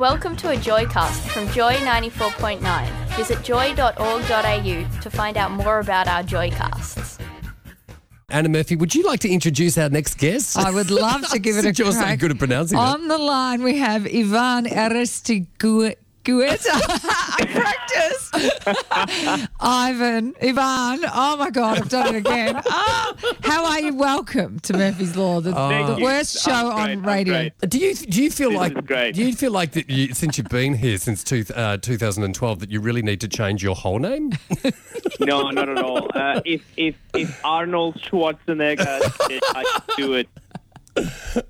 Welcome to a Joycast from Joy 94.9. Visit joy.org.au to find out more about our Joycasts. Anna Murphy, would you like to introduce our next guest? I would love to give it a Since You're so good at pronouncing it. On the line, we have Ivan Aristeguieta. I practiced. Ivan, Ivan. Oh my God, I've done it again. Ah, how are you? Welcome to Murphy's Law, the, Thank the you. worst show I'm on I'm radio. Do you do you feel This like great. do you feel like that you, since you've been here since two, uh, 2012 that you really need to change your whole name? No, not at all. Uh, if if if Arnold Schwarzenegger did, I could do it.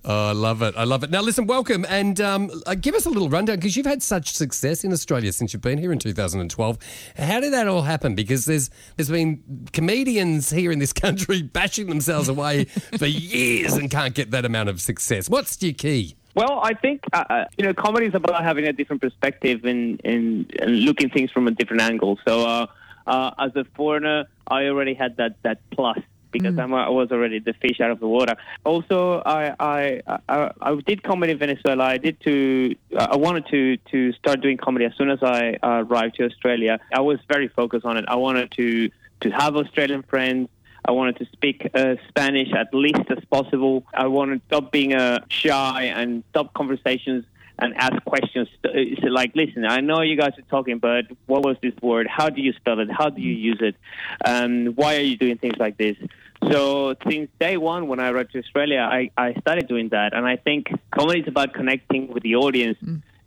Oh, I love it. I love it. Now, listen, welcome and um, uh, give us a little rundown because you've had such success in Australia since you've been here in 2012. How did that all happen? Because there's there's been comedians here in this country bashing themselves away for years and can't get that amount of success. What's your key? Well, I think uh, uh, you know, comedy is about having a different perspective and and, and looking things from a different angle. So, uh, uh, as a foreigner, I already had that that plus because I'm, I was already the fish out of the water. Also, I I, I I did comedy in Venezuela. I did to I wanted to to start doing comedy as soon as I arrived to Australia. I was very focused on it. I wanted to to have Australian friends. I wanted to speak uh, Spanish at least as possible. I wanted to stop being uh, shy and stop conversations and ask questions. It's like, listen, I know you guys are talking, but what was this word? How do you spell it? How do you use it? Um, why are you doing things like this? So since day one, when I arrived to Australia, I, I started doing that, and I think comedy is about connecting with the audience.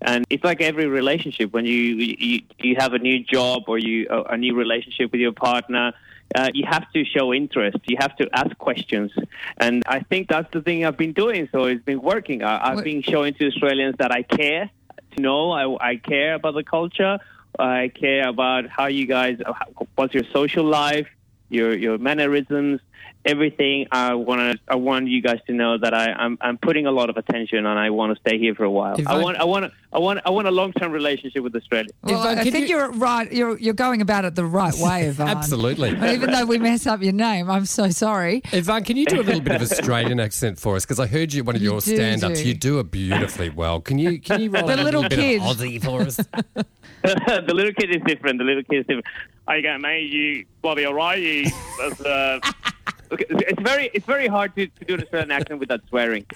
And it's like every relationship. When you you, you have a new job or you a a new relationship with your partner, uh, you have to show interest. You have to ask questions, and I think that's the thing I've been doing. So it's been working. I, I've What- been showing to Australians that I care. To know I, I care about the culture. I care about how you guys. What's your social life? Your your mannerisms. Everything I want to, I want you guys to know that I, I'm, I'm putting a lot of attention and I want to stay here for a while. If I I- want, I want, I want, I want a long-term relationship with Australia. Well, Ivan, I think you- you... are right. You're, you're going about it the right way, Ivan. Absolutely. But even though we mess up your name, I'm so sorry. Ivan, can you do a little bit of Australian accent for us? Because I heard you one of You your stand-ups. You do it beautifully well. Can you can you roll The a little little kid. bit of Aussie for us? the little kid is different. The little kid is different. How you going, mate? You bloody all right? You, that's, uh, okay, it's very, it's very hard to, to do an Australian accent without swearing.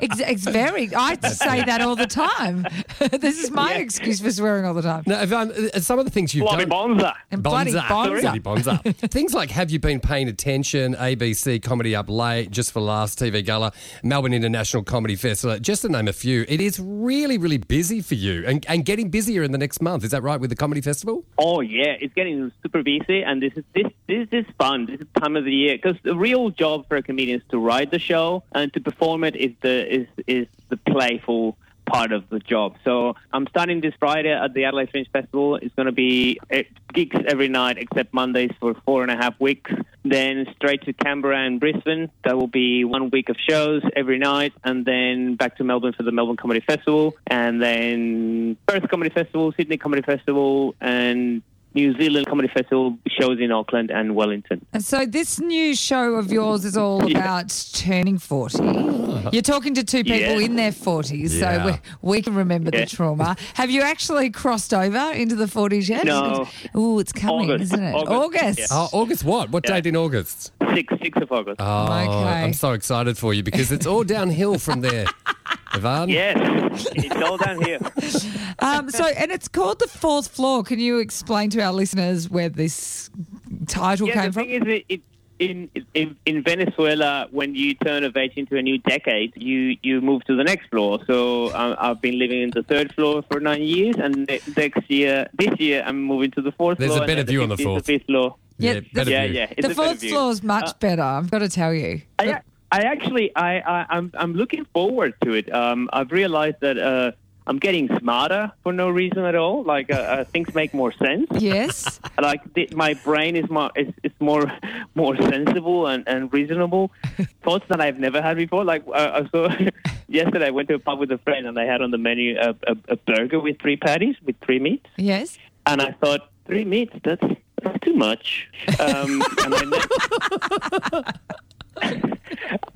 It's, it's very. I say that all the time. this is my excuse for swearing all the time. No, Ivan, uh, some of the things you've bloody done. bonza. And bloody bonza. Bloody bonza. Things like Have You Been Paying Attention, ABC Comedy Up Late, Just for Laughs TV Gala, Melbourne International Comedy Festival, just to name a few. It is really, really busy for you and, and getting busier in the next month. Is that right with the Comedy Festival? Oh yeah, it's getting super busy, and this is this this is fun. This is time of the year because the real job for a comedian is to write the show and to perform it is the is is the playful part of the job. So I'm starting this Friday at the Adelaide Fringe Festival. It's going to be eh, gigs every night except Mondays for four and a half weeks. Then straight to Canberra and Brisbane. That will be one week of shows every night, and then back to Melbourne for the Melbourne Comedy Festival, and then Perth Comedy Festival, Sydney Comedy Festival, and New Zealand Comedy Festival shows in Auckland and Wellington. And so this new show of yours is all Yeah. about turning 40. Ah. You're talking to two people Yeah. in their 40s, Yeah. so we, we can remember Yeah. the trauma. Have you actually crossed over into the 40s yet? No. Oh, it's coming, August. isn't it? August. Yeah. Oh, August what? What Yeah. date in August? Six, six of August. Oh, Okay. I'm so excited for you because it's all downhill from there. Ivan? Yes, it's all down here. Um, so, and it's called The Fourth Floor. Can you explain to our listeners where this title Yeah, came the from? thing is, it, it, in, in in Venezuela, when you turn of age into a new decade, you you move to the next floor. So um, I've been living in the third floor for nine years, and next year, this year, I'm moving to the fourth There's a floor. and better view on the fifth is fourth. fifth floor. Yeah, Yeah, the- Yeah, yeah. It's the fourth floor is much Uh, better, I've got to tell you. I, I actually, I, I, I'm, I'm looking forward to it. Um, I've realized that uh, I'm getting smarter for no reason at all. Like uh, uh, things make more sense. Yes. Like the, my brain is more is, is more more sensible and, and reasonable. Thoughts that I've never had before. Like uh, so, yesterday I went to a pub with a friend and they had on the menu a, a, a burger with three patties with three meats, Yes. and I thought three meats that's that's too much. Um, and I ne-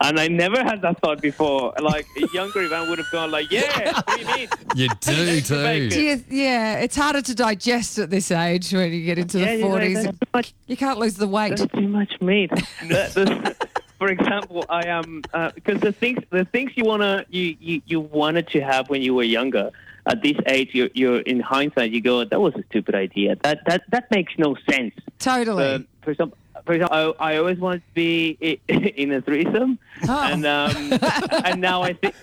And I never had that thought before. Like a younger Ivan would have gone like, "Yeah, three meats." You do too. bacon. Do you, yeah, it's harder to digest at this age when you get into Yeah, the you're like, forties. that's you can't lose the weight. That's too much meat. The- the- for example, I am because the things the things you wanna you, you, you wanted to have when you were younger. At this age, you're, you're in hindsight, you go, "That was a stupid idea. That that that makes no sense." Totally. Uh, for some, for example, I, I always wanted to be in a threesome, Oh. and um, and now I think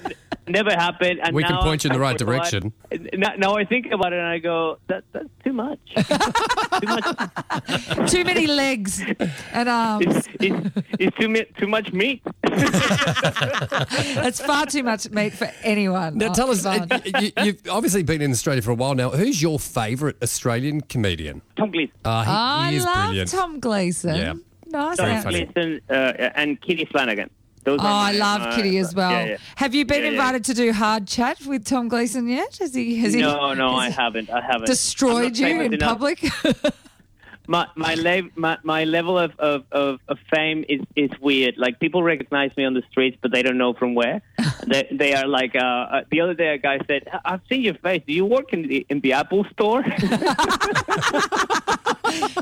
never happened. And We can now point you in the right direction. Now, now I think about it and I go, that that's too much. too much. Too many legs and arms. It's, it's, it's too, mi- too much meat. It's far too much meat for anyone. Now, Oh, tell us, uh, you, you've obviously been in Australia for a while now. Who's your favourite Australian comedian? Tom Gleeson. Uh, he, I he is love brilliant. Tom Gleeson. Yeah. Nice. Very funny. Gleeson uh, and Kitty Flanagan. Those Oh, I my- love my- Kitty as well. yeah, yeah. Have you been Yeah, yeah. invited to do hard chat with Tom Gleeson yet? Has he? Has he? No, no, I haven't. I haven't. Destroyed not you in enough. public. My my, le- my my level of, of, of, of fame is, is weird. Like people recognize me on the streets, but they don't know from where. they, they are like uh, uh, the other day, a guy said, "I've seen your face. Do you work in the in the Apple store?"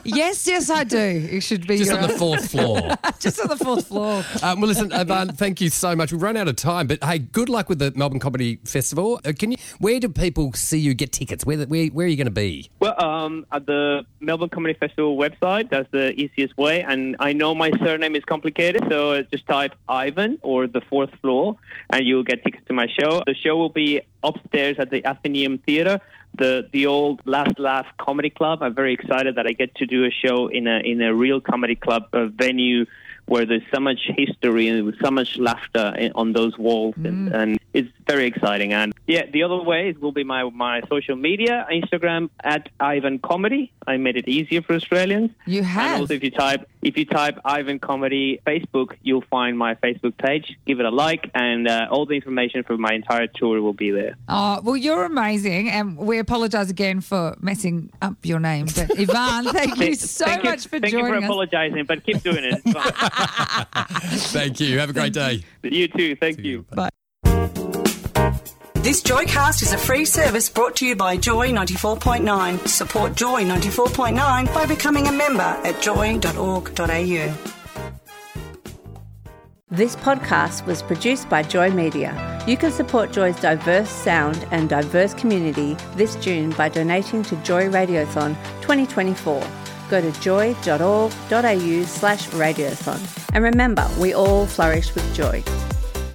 yes, yes, I do. It should be Just your on the fourth floor. just on the fourth floor. Um, well, listen, Ivan, thank you so much. We've run out of time, but hey, good luck with the Melbourne Comedy Festival. Uh, can you? Where do people see you get tickets? Where where, where are you going to be? Well, um, at the Melbourne Comedy Festival website, that's the easiest way. And I know my surname is complicated, so just type Ivan or the fourth floor, and you'll get tickets to my show. The show will be upstairs at the Athenaeum Theatre, the the old Last Laugh Comedy Club. I'm very excited that I get to do a show in a in a real comedy club a venue where there's so much history and so much laughter eh, on those walls, and, mm. and it's very exciting. And yeah, the other way will be my my social media, Instagram at Ivan Comedy. I made it easier for Australians. You And have. also, if you type if you type Ivan Comedy Facebook, you'll find my Facebook page. Give it a like, and uh, all the information for my entire tour will be there. Oh, well, you're amazing, and we apologise again for messing up your name. But Ivan, thank you so thank much you, for thank you for apologizing, but keep doing it. It's fine. Thank you. Have a great day. you too. Thank you. This Joycast is a free service brought to you by Joy 94.9. Support Joy 94.9 by becoming a member at joy.org.au. This podcast was produced by Joy Media. You can support Joy's diverse sound and diverse community this June by donating to Joy Radiothon 2024. Go to joy.org.au slash radiothon. And remember, we all flourish with joy.